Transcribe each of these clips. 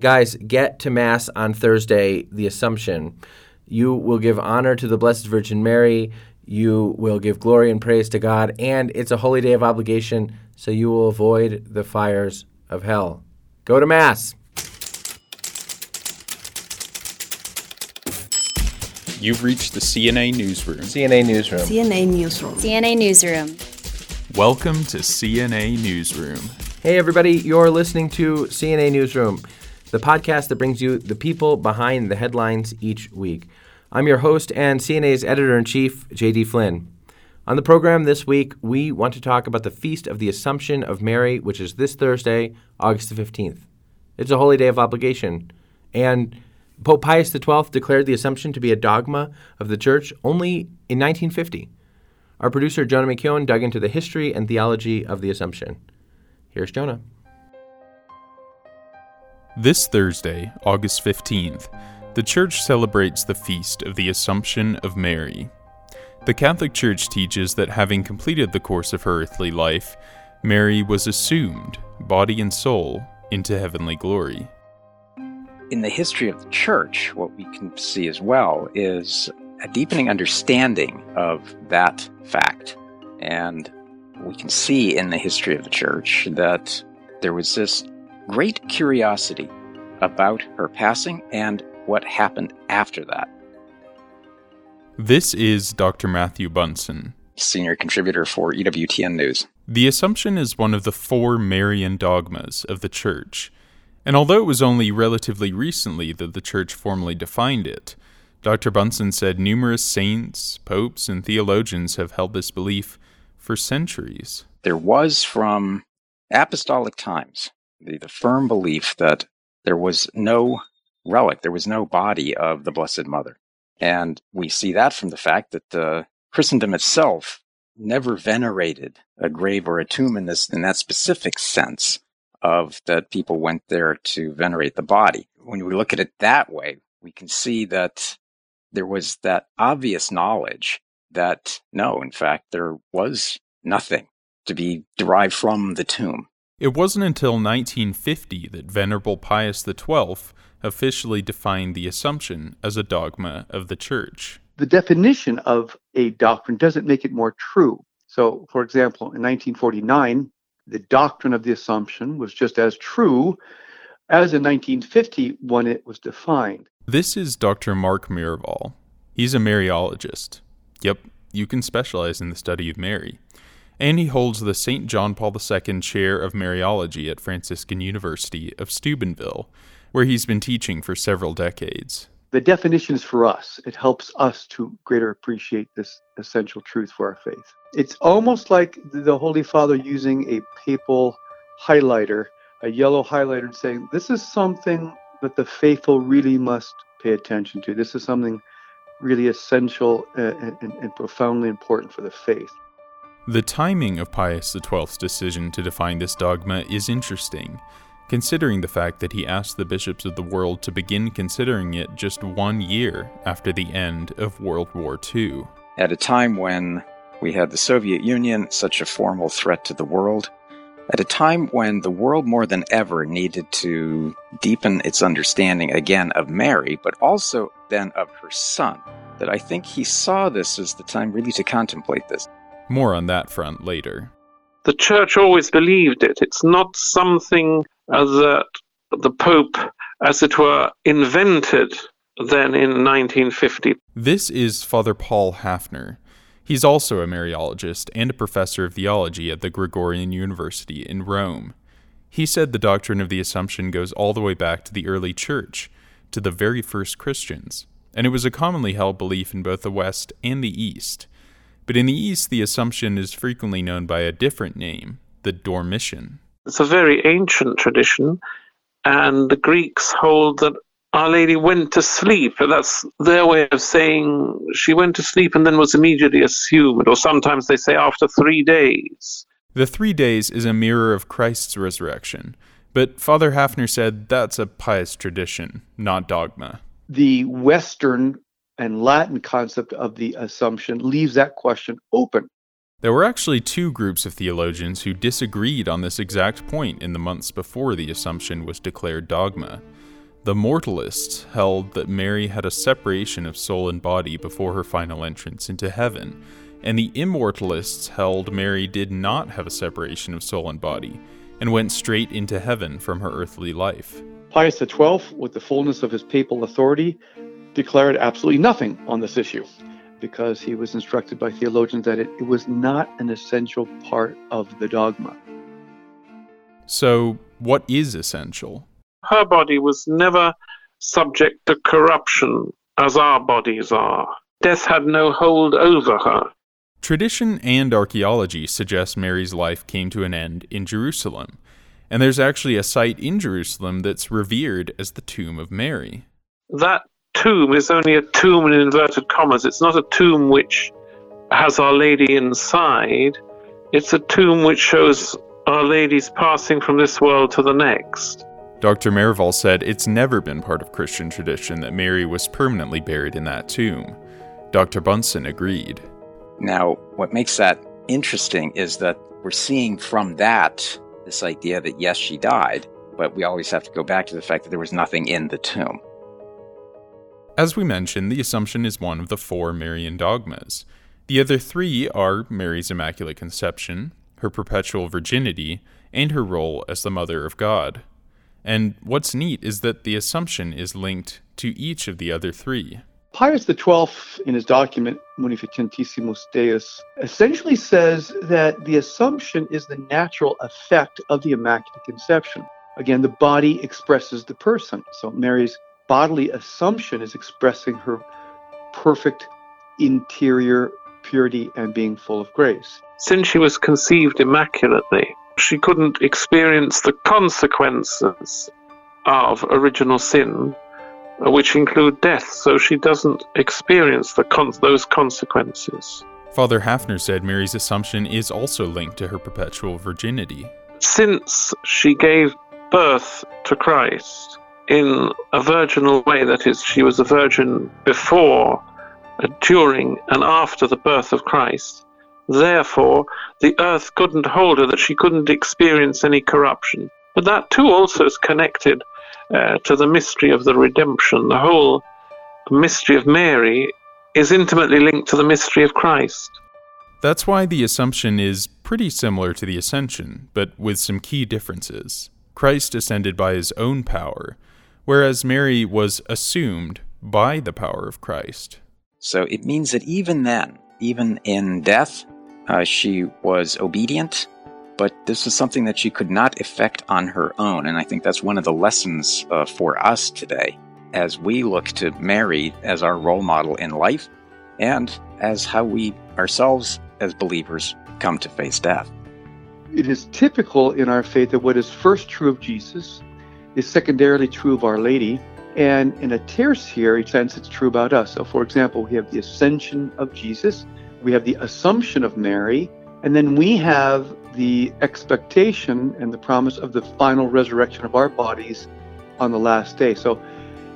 Guys, get to Mass on Thursday, the Assumption. You will give honor to the Blessed Virgin Mary. You will give glory and praise to God, and it's a holy day of obligation, so you will avoid the fires of hell. Go to Mass. You've reached the CNA Newsroom. CNA Newsroom. CNA Newsroom. CNA Newsroom. Welcome to CNA Newsroom. Hey, everybody, you're listening to CNA Newsroom, the podcast that brings you the people behind the headlines each week. I'm your host and CNA's editor in chief, JD Flynn. On the program this week, we want to talk about the Feast of the Assumption of Mary, which is this Thursday, August the 15th. It's a holy day of obligation. And Pope Pius XII declared the Assumption to be a dogma of the Church only in 1950. Our producer, Jonah McKeown, dug into the history and theology of the Assumption. Here's Jonah. This Thursday, August 15th, the Church celebrates the feast of the Assumption of Mary. The Catholic Church teaches that having completed the course of her earthly life, Mary was assumed, body and soul, into heavenly glory. In the history of the church, what we can see as well is a deepening understanding of that fact. And we can see in the history of the church that there was this great curiosity about her passing and what happened after that. This is Dr. Matthew Bunson, Senior contributor for EWTN News. The Assumption is one of the four Marian dogmas of the Church, and although it was only relatively recently that the Church formally defined it, Dr. Bunson said numerous saints, popes, and theologians have held this belief for centuries. There was from apostolic times the, the firm belief that there was no relic, there was no body of the Blessed Mother. And we see that from the fact that uh, Christendom itself never venerated a grave or a tomb in this in that specific sense of that people went there to venerate the body. When we look at it that way, we can see that there was that obvious knowledge that no, in fact, there was nothing to be derived from the tomb. It wasn't until 1950 that Venerable Pius XII officially defined the Assumption as a dogma of the Church. the definition of a doctrine doesn't make it more true. So, for example, in 1949, the doctrine of the Assumption was just as true as in 1950 when it was defined. This is Dr. Mark Miravalle. He's a Mariologist. Yep, you can specialize in the study of Mary. And he holds the St. John Paul II Chair of Mariology at Franciscan University of Steubenville, where he's been teaching for several decades. The definition is for us. It helps us to greater appreciate this essential truth for our faith. It's almost like the Holy Father using a papal highlighter, a yellow highlighter, and saying, This is something that the faithful really must pay attention to. This is something really essential uh, and, and, and profoundly important for the faith. The timing of Pius XII's decision to define this dogma is interesting, considering the fact that he asked the bishops of the world to begin considering it just one year after the end of World War II. At a time when we had the Soviet Union, such a formal threat to the world, at a time when the world more than ever needed to deepen its understanding again of Mary, but also then of her son, that I think he saw this as the time really to contemplate this. More on that front later. the church always believed it. It's not something uh, that the Pope, as it were, invented then in 1950. This is Father Paul Haffner. He's also a Mariologist and a professor of theology at the Gregorian University in Rome. He said the doctrine of the Assumption goes all the way back to the early church, to the very first Christians, and it was a commonly held belief in both the West and the East. But in the East, the Assumption is frequently known by a different name, the Dormition. It's a very ancient tradition, and the Greeks hold that Our Lady went to sleep. And that's their way of saying she went to sleep and then was immediately assumed, or sometimes they say after three days. The three days is a mirror of Christ's resurrection, but Father Haffner said that's a pious tradition, not dogma. The Western and Latin concept of the Assumption leaves that question open. There were actually two groups of theologians who disagreed on this exact point in the months before the Assumption was declared dogma. The mortalists held that Mary had a separation of soul and body before her final entrance into heaven, and the immortalists held Mary did not have a separation of soul and body and went straight into heaven from her earthly life. Pius XII, with the fullness of his papal authority, declared absolutely nothing on this issue because he was instructed by theologians that it, it was not an essential part of the dogma. So, what is essential? Her body was never subject to corruption as our bodies are. Death had no hold over her. Tradition and archaeology suggest Mary's life came to an end in Jerusalem, and there's actually a site in Jerusalem that's revered as the tomb of Mary. That tomb is only a tomb in inverted commas. It's not a tomb which has Our Lady inside. It's a tomb which shows Our Lady's passing from this world to the next. Dr. Miravalle said it's never been part of Christian tradition that Mary was permanently buried in that tomb. Dr. Bunson agreed. Now, what makes that interesting is that we're seeing from that this idea that yes, she died, but we always have to go back to the fact that there was nothing in the tomb. As we mentioned, the Assumption is one of the four Marian dogmas. The other three are Mary's Immaculate Conception, her perpetual virginity, and her role as the Mother of God. And what's neat is that the Assumption is linked to each of the other three. Pius XII, in his document Munificentissimus Deus, essentially says that the Assumption is the natural effect of the Immaculate Conception. Again, the body expresses the person. So Mary's bodily assumption is expressing her perfect interior purity and being full of grace. Since she was conceived immaculately, she couldn't experience the consequences of original sin which include death, so she doesn't experience the con- those consequences. Father Haffner said Mary's Assumption is also linked to her perpetual virginity. Since she gave birth to Christ in a virginal way, that is, she was a virgin before, uh, during, and after the birth of Christ, therefore the earth couldn't hold her, that she couldn't experience any corruption. But that too also is connected uh, to the mystery of the redemption. The whole mystery of Mary is intimately linked to the mystery of Christ. That's why the Assumption is pretty similar to the Ascension, but with some key differences. Christ ascended by his own power, whereas Mary was assumed by the power of Christ. So it means that even then, even in death, uh, she was obedient but this is something that she could not effect on her own. And I think that's one of the lessons uh, for us today as we look to Mary as our role model in life and as how we ourselves as believers come to face death. It is typical in our faith that what is first true of Jesus is secondarily true of Our Lady. And in a tertiary sense, it's true about us. So, for example, we have the ascension of Jesus, we have the assumption of Mary, and then we have the expectation and the promise of the final resurrection of our bodies on the last day. So,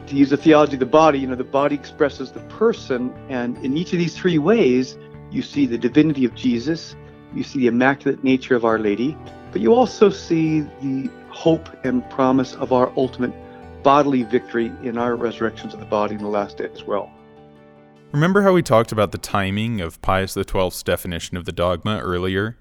to use the theology of the body, you know, the body expresses the person, and in each of these three ways, you see the divinity of Jesus, you see the immaculate nature of Our Lady, but you also see the hope and promise of our ultimate bodily victory in our resurrections of the body in the last day as well. Remember how we talked about the timing of Pius XII's definition of the dogma earlier?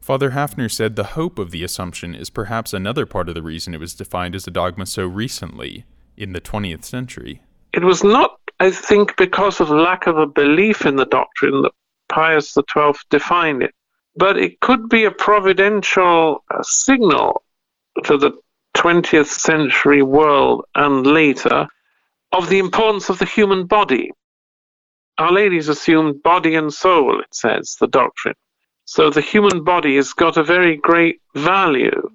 Father Haffner said the hope of the Assumption is perhaps another part of the reason it was defined as a dogma so recently, in the 20th century. It was not, I think, because of lack of a belief in the doctrine that Pius XII defined it, but it could be a providential uh, signal to the 20th century world and later of the importance of the human body. Our Lady's assumed body and soul, it says, the doctrine. So the human body has got a very great value.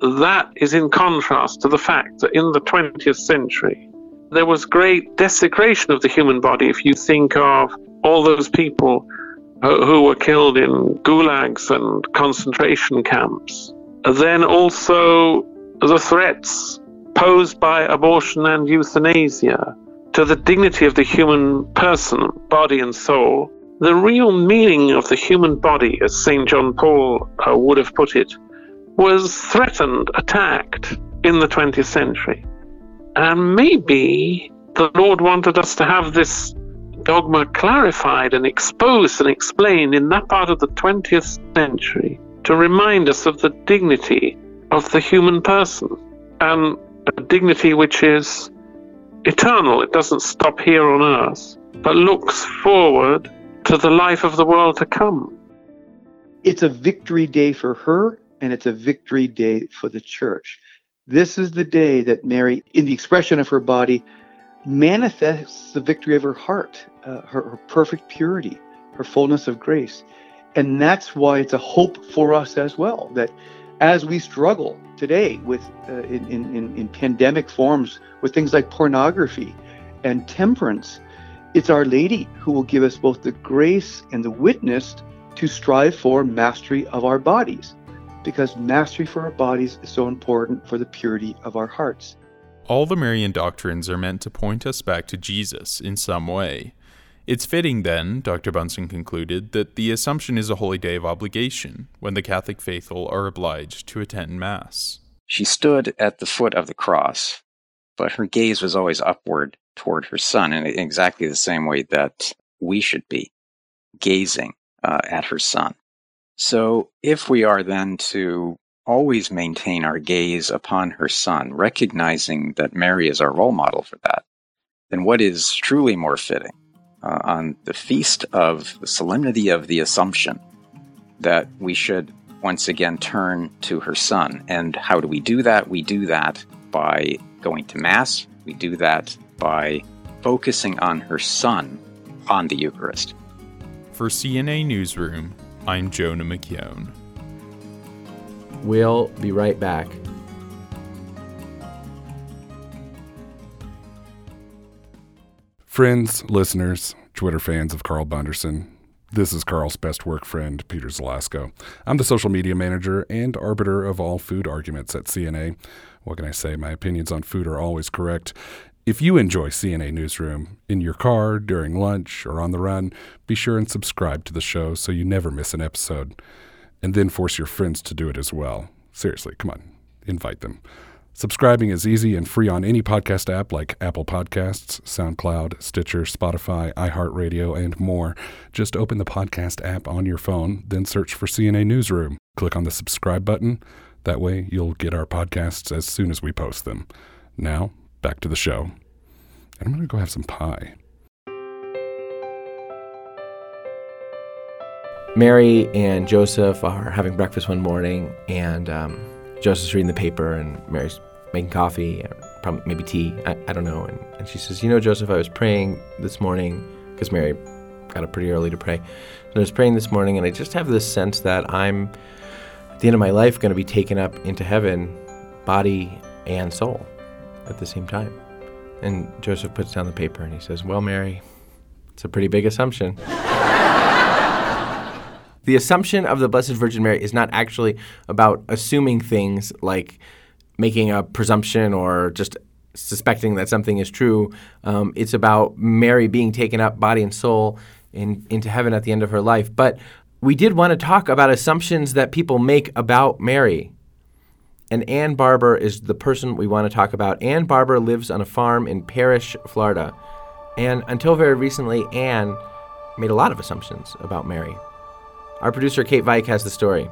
That is in contrast to the fact that in the 20th century, there was great desecration of the human body. If you think of all those people who were killed in gulags and concentration camps, then also the threats posed by abortion and euthanasia to the dignity of the human person, body and soul, the real meaning of the human body, as St. John Paul uh, would have put it, was threatened, attacked in the 20th century. And maybe the Lord wanted us to have this dogma clarified and exposed and explained in that part of the 20th century to remind us of the dignity of the human person and a dignity which is eternal. It doesn't stop here on earth, but looks forward to the life of the world to come. It's a victory day for her, and it's a victory day for the church. This is the day that Mary, in the expression of her body, manifests the victory of her heart, uh, her, her perfect purity, her fullness of grace. And that's why it's a hope for us as well that as we struggle today with uh, in, in, in pandemic forms with things like pornography and temperance, it's Our Lady who will give us both the grace and the witness to strive for mastery of our bodies, because mastery for our bodies is so important for the purity of our hearts. All the Marian doctrines are meant to point us back to Jesus in some way. It's fitting, then, Dr. Bunson concluded, that the Assumption is a holy day of obligation, when the Catholic faithful are obliged to attend Mass. She stood at the foot of the cross, but her gaze was always upward toward her son in exactly the same way that we should be, gazing uh, at her son. So, if we are then to always maintain our gaze upon her son, recognizing that Mary is our role model for that, then what is truly more fitting uh, on the feast of the solemnity of the Assumption that we should once again turn to her son. And how do we do that? We do that by going to Mass, we do that by focusing on her son on the Eucharist. For CNA Newsroom, I'm Jonah McKeown. We'll be right back. Friends, listeners, Twitter fans of Carl Bunderson, this is Carl's best work friend, Peter Zelasco. I'm the social media manager and arbiter of all food arguments at CNA. What can I say? My opinions on food are always correct. If you enjoy CNA Newsroom in your car, during lunch, or on the run, be sure and subscribe to the show so you never miss an episode and then force your friends to do it as well. Seriously, come on, invite them. Subscribing is easy and free on any podcast app like Apple Podcasts, SoundCloud, Stitcher, Spotify, iHeartRadio, and more. Just open the podcast app on your phone, then search for CNA Newsroom. Click on the subscribe button. That way, you'll get our podcasts as soon as we post them. Now, back to the show. And I'm going to go have some pie. Mary and Joseph are having breakfast one morning, and um, Joseph's reading the paper, and Mary's making coffee, probably maybe tea. I, I don't know. And, and she says, "You know, Joseph, I was praying this morning because Mary got up pretty early to pray. And I was praying this morning, and I just have this sense that I'm at the end of my life going to be taken up into heaven, body and soul, at the same time." And Joseph puts down the paper and he says, "Well, Mary, it's a pretty big assumption." The assumption of the Blessed Virgin Mary is not actually about assuming things like making a presumption or just suspecting that something is true. Um, it's about Mary being taken up, body and soul, in, into heaven at the end of her life. But we did want to talk about assumptions that people make about Mary. And Ann Barber is the person we want to talk about. Ann Barber lives on a farm in Parrish, Florida. And until very recently, Ann made a lot of assumptions about Mary. Our producer, Kate Veik, has the story.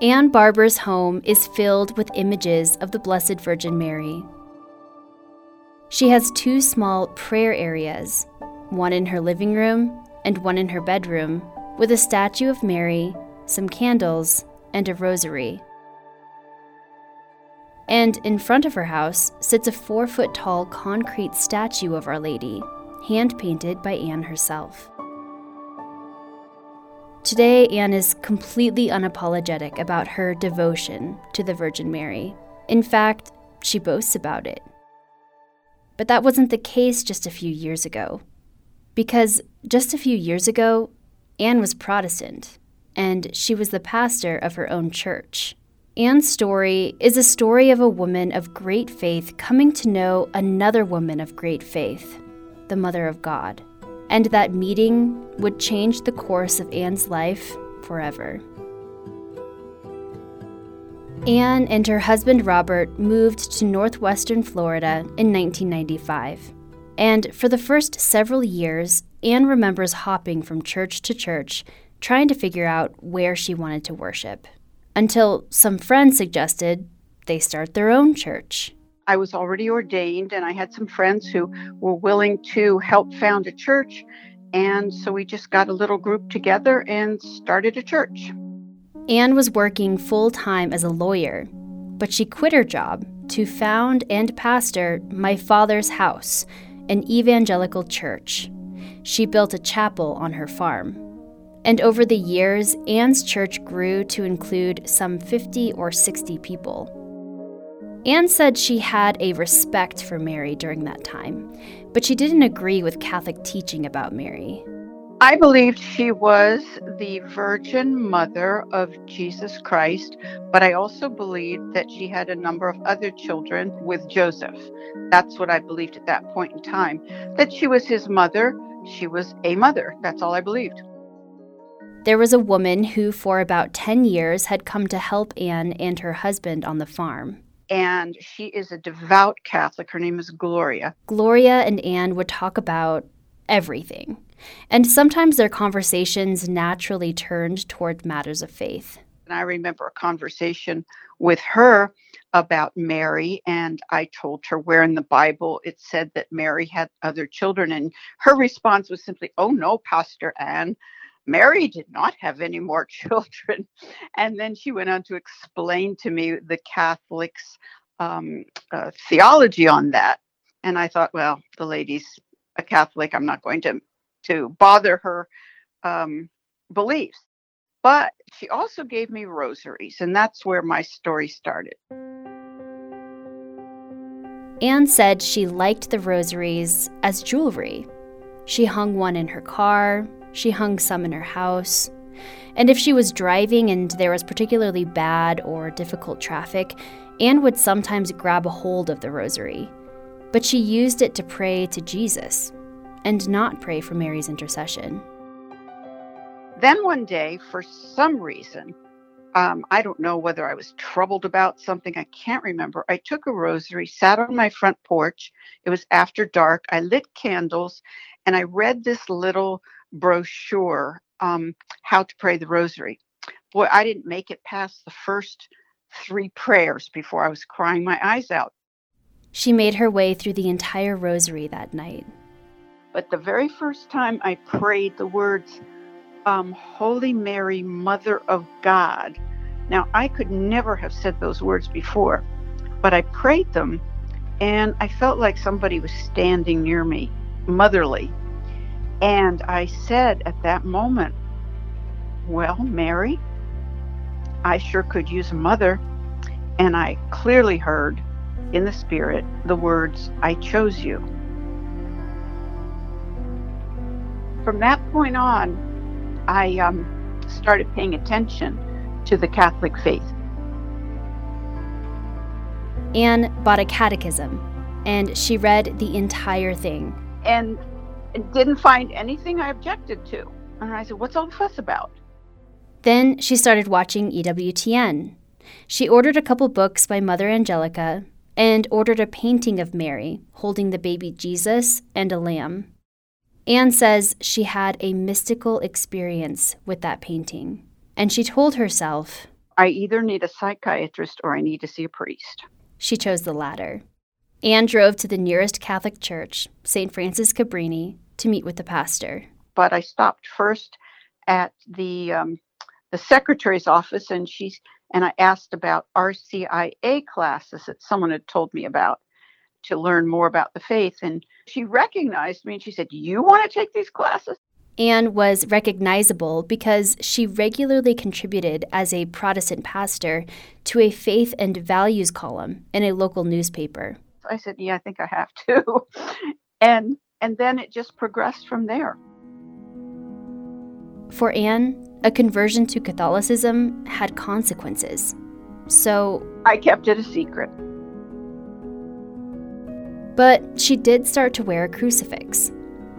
Ann Barber's home is filled with images of the Blessed Virgin Mary. She has two small prayer areas, one in her living room and one in her bedroom, with a statue of Mary, some candles, and a rosary. And in front of her house sits a four foot tall concrete statue of Our Lady, hand painted by Anne herself. Today, Anne is completely unapologetic about her devotion to the Virgin Mary. In fact, she boasts about it. But that wasn't the case just a few years ago. Because just a few years ago, Anne was Protestant, and she was the pastor of her own church. Anne's story is a story of a woman of great faith coming to know another woman of great faith, the Mother of God and that meeting would change the course of Anne's life forever. Anne and her husband Robert moved to northwestern Florida in 1995. And for the first several years, Anne remembers hopping from church to church, trying to figure out where she wanted to worship. Until some friends suggested they start their own church. I was already ordained, and I had some friends who were willing to help found a church. And so we just got a little group together and started a church. Anne was working full time as a lawyer, but she quit her job to found and pastor My Father's House, an evangelical church. She built a chapel on her farm. And over the years, Anne's church grew to include some 50 or 60 people. Anne said she had a respect for Mary during that time, but she didn't agree with Catholic teaching about Mary. I believed she was the Virgin Mother of Jesus Christ, but I also believed that she had a number of other children with Joseph. That's what I believed at that point in time. That she was his mother, she was a mother. That's all I believed. There was a woman who, for about 10 years, had come to help Anne and her husband on the farm. And she is a devout Catholic. Her name is Gloria. Gloria and Anne would talk about everything and sometimes their conversations naturally turned toward matters of faith. And I remember a conversation with her about Mary, and I told her where in the Bible it said that Mary had other children. And her response was simply, Oh, no, Pastor Anne. Mary did not have any more children. And then she went on to explain to me the Catholics' um, uh, theology on that. And I thought, well, the lady's a Catholic. I'm not going to to bother her um, beliefs. But she also gave me rosaries, and that's where my story started. Anne said she liked the rosaries as jewelry. She hung one in her car, she hung some in her house. And if she was driving and there was particularly bad or difficult traffic, Anne would sometimes grab a hold of the rosary. But she used it to pray to Jesus, and not pray for Mary's intercession. Then one day, for some reason, um, I don't know whether I was troubled about something, I can't remember. I took a rosary, sat on my front porch. It was after dark. I lit candles and I read this little brochure, um, How to Pray the Rosary. Boy, I didn't make it past the first three prayers before I was crying my eyes out. She made her way through the entire rosary that night. But the very first time I prayed the words, um, Holy Mary, Mother of God. Now, I could never have said those words before, but I prayed them and I felt like somebody was standing near me, motherly. And I said at that moment, Well, Mary, I sure could use a mother. And I clearly heard in the spirit the words, I chose you. from that point on, I um, started paying attention to the Catholic faith. Anne bought a catechism and she read the entire thing. And didn't find anything I objected to. And I said, What's all the fuss about? Then she started watching EWTN. She ordered a couple books by Mother Angelica and ordered a painting of Mary holding the baby Jesus and a lamb. Anne says she had a mystical experience with that painting, and she told herself, I either need a psychiatrist or I need to see a priest. She chose the latter. Anne drove to the nearest Catholic church, St. Francis Cabrini, to meet with the pastor. But I stopped first at the um, the secretary's office, and she's and I asked about RCIA classes that someone had told me about to learn more about the faith. And she recognized me and she said, You want to take these classes? Anne was recognizable because she regularly contributed as a Protestant pastor to a faith and values column in a local newspaper. I said, "Yeah, I think I have to." and and then it just progressed from there. For Anne, a conversion to Catholicism had consequences. So I kept it a secret. But she did start to wear a crucifix,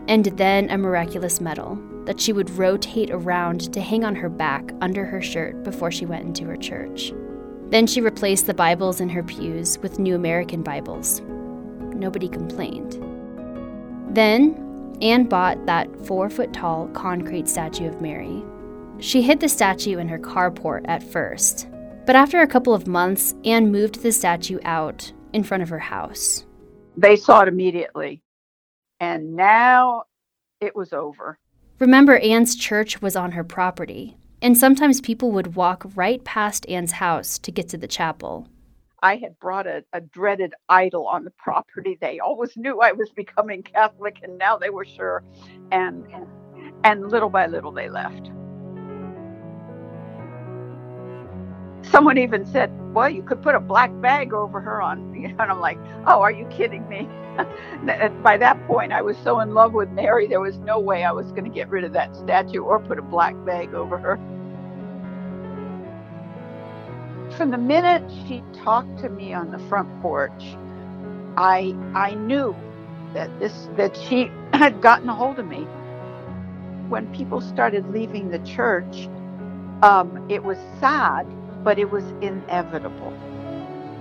and then a miraculous medal that she would rotate around to hang on her back under her shirt before she went into her church. Then she replaced the Bibles in her pews with New American Bibles. Nobody complained. Then, Anne bought that four foot tall concrete statue of Mary. She hid the statue in her carport at first, but after a couple of months, Anne moved the statue out in front of her house. They saw it immediately. And now it was over. Remember, Anne's church was on her property, and sometimes people would walk right past Anne's house to get to the chapel. I had brought a, a, dreaded idol on the property. They always knew I was becoming Catholic, and now they were sure. And and little by little, they left. Someone even said, "Well, you could put a black bag over her on," you know, and I'm like, "Oh, are you kidding me?" by that point, I was so in love with Mary, there was no way I was going to get rid of that statue or put a black bag over her. From the minute she talked to me on the front porch, I I knew that this that she had gotten a hold of me. When people started leaving the church, um, it was sad, but it was inevitable.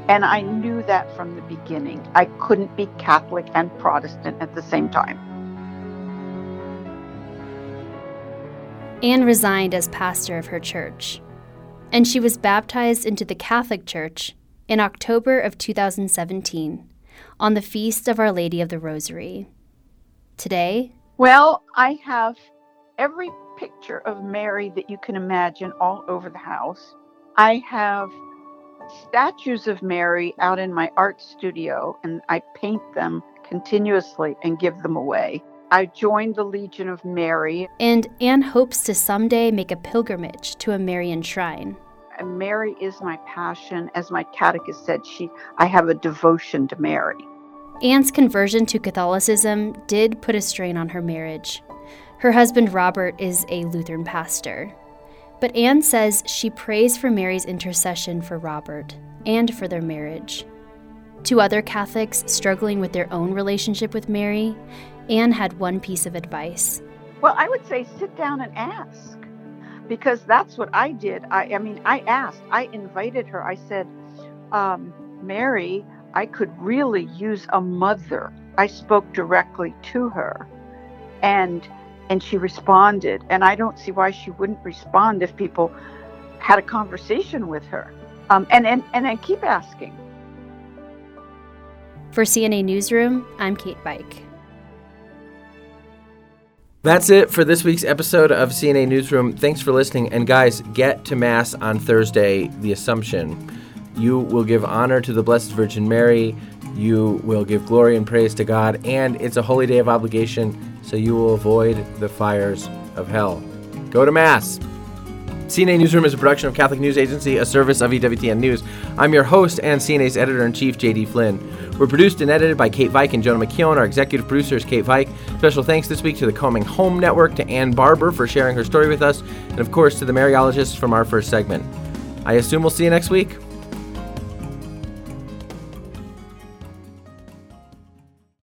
And I knew that from the beginning. I couldn't be Catholic and Protestant at the same time. Anne resigned as pastor of her church, and she was baptized into the Catholic Church in October of 2017 on the feast of Our Lady of the Rosary. Today, well, I have every picture of Mary that you can imagine all over the house. I have statues of Mary out in my art studio and I paint them continuously and give them away. I joined the Legion of Mary. And Anne hopes to someday make a pilgrimage to a Marian shrine. And Mary is my passion. As my catechist said, she I have a devotion to Mary. Anne's conversion to Catholicism did put a strain on her marriage. Her husband Robert is a Lutheran pastor. But Anne says she prays for Mary's intercession for Robert and for their marriage. To other Catholics struggling with their own relationship with Mary, Anne had one piece of advice. Well, I would say sit down and ask because that's what I did. I, I mean, I asked, I invited her. I said, um, Mary, I could really use a mother. I spoke directly to her. And and she responded. And I don't see why she wouldn't respond if people had a conversation with her. Um, and, and, and I keep asking. For CNA Newsroom, I'm Kate Veik. That's it for this week's episode of CNA Newsroom. Thanks for listening. And guys, get to Mass on Thursday, the Assumption. You will give honor to the Blessed Virgin Mary. You will give glory and praise to God. And it's a holy day of obligation so you will avoid the fires of hell. Go to Mass. CNA Newsroom is a production of Catholic News Agency, a service of EWTN News. I'm your host and CNA's editor in chief, JD Flynn. We're produced and edited by Kate Veik and Jonah McKeown. Our executive producer is Kate Veik. Special thanks this week to the Coming Home Network, to Ann Barber for sharing her story with us, and of course to the Mariologists from our first segment. I assume we'll see you next week.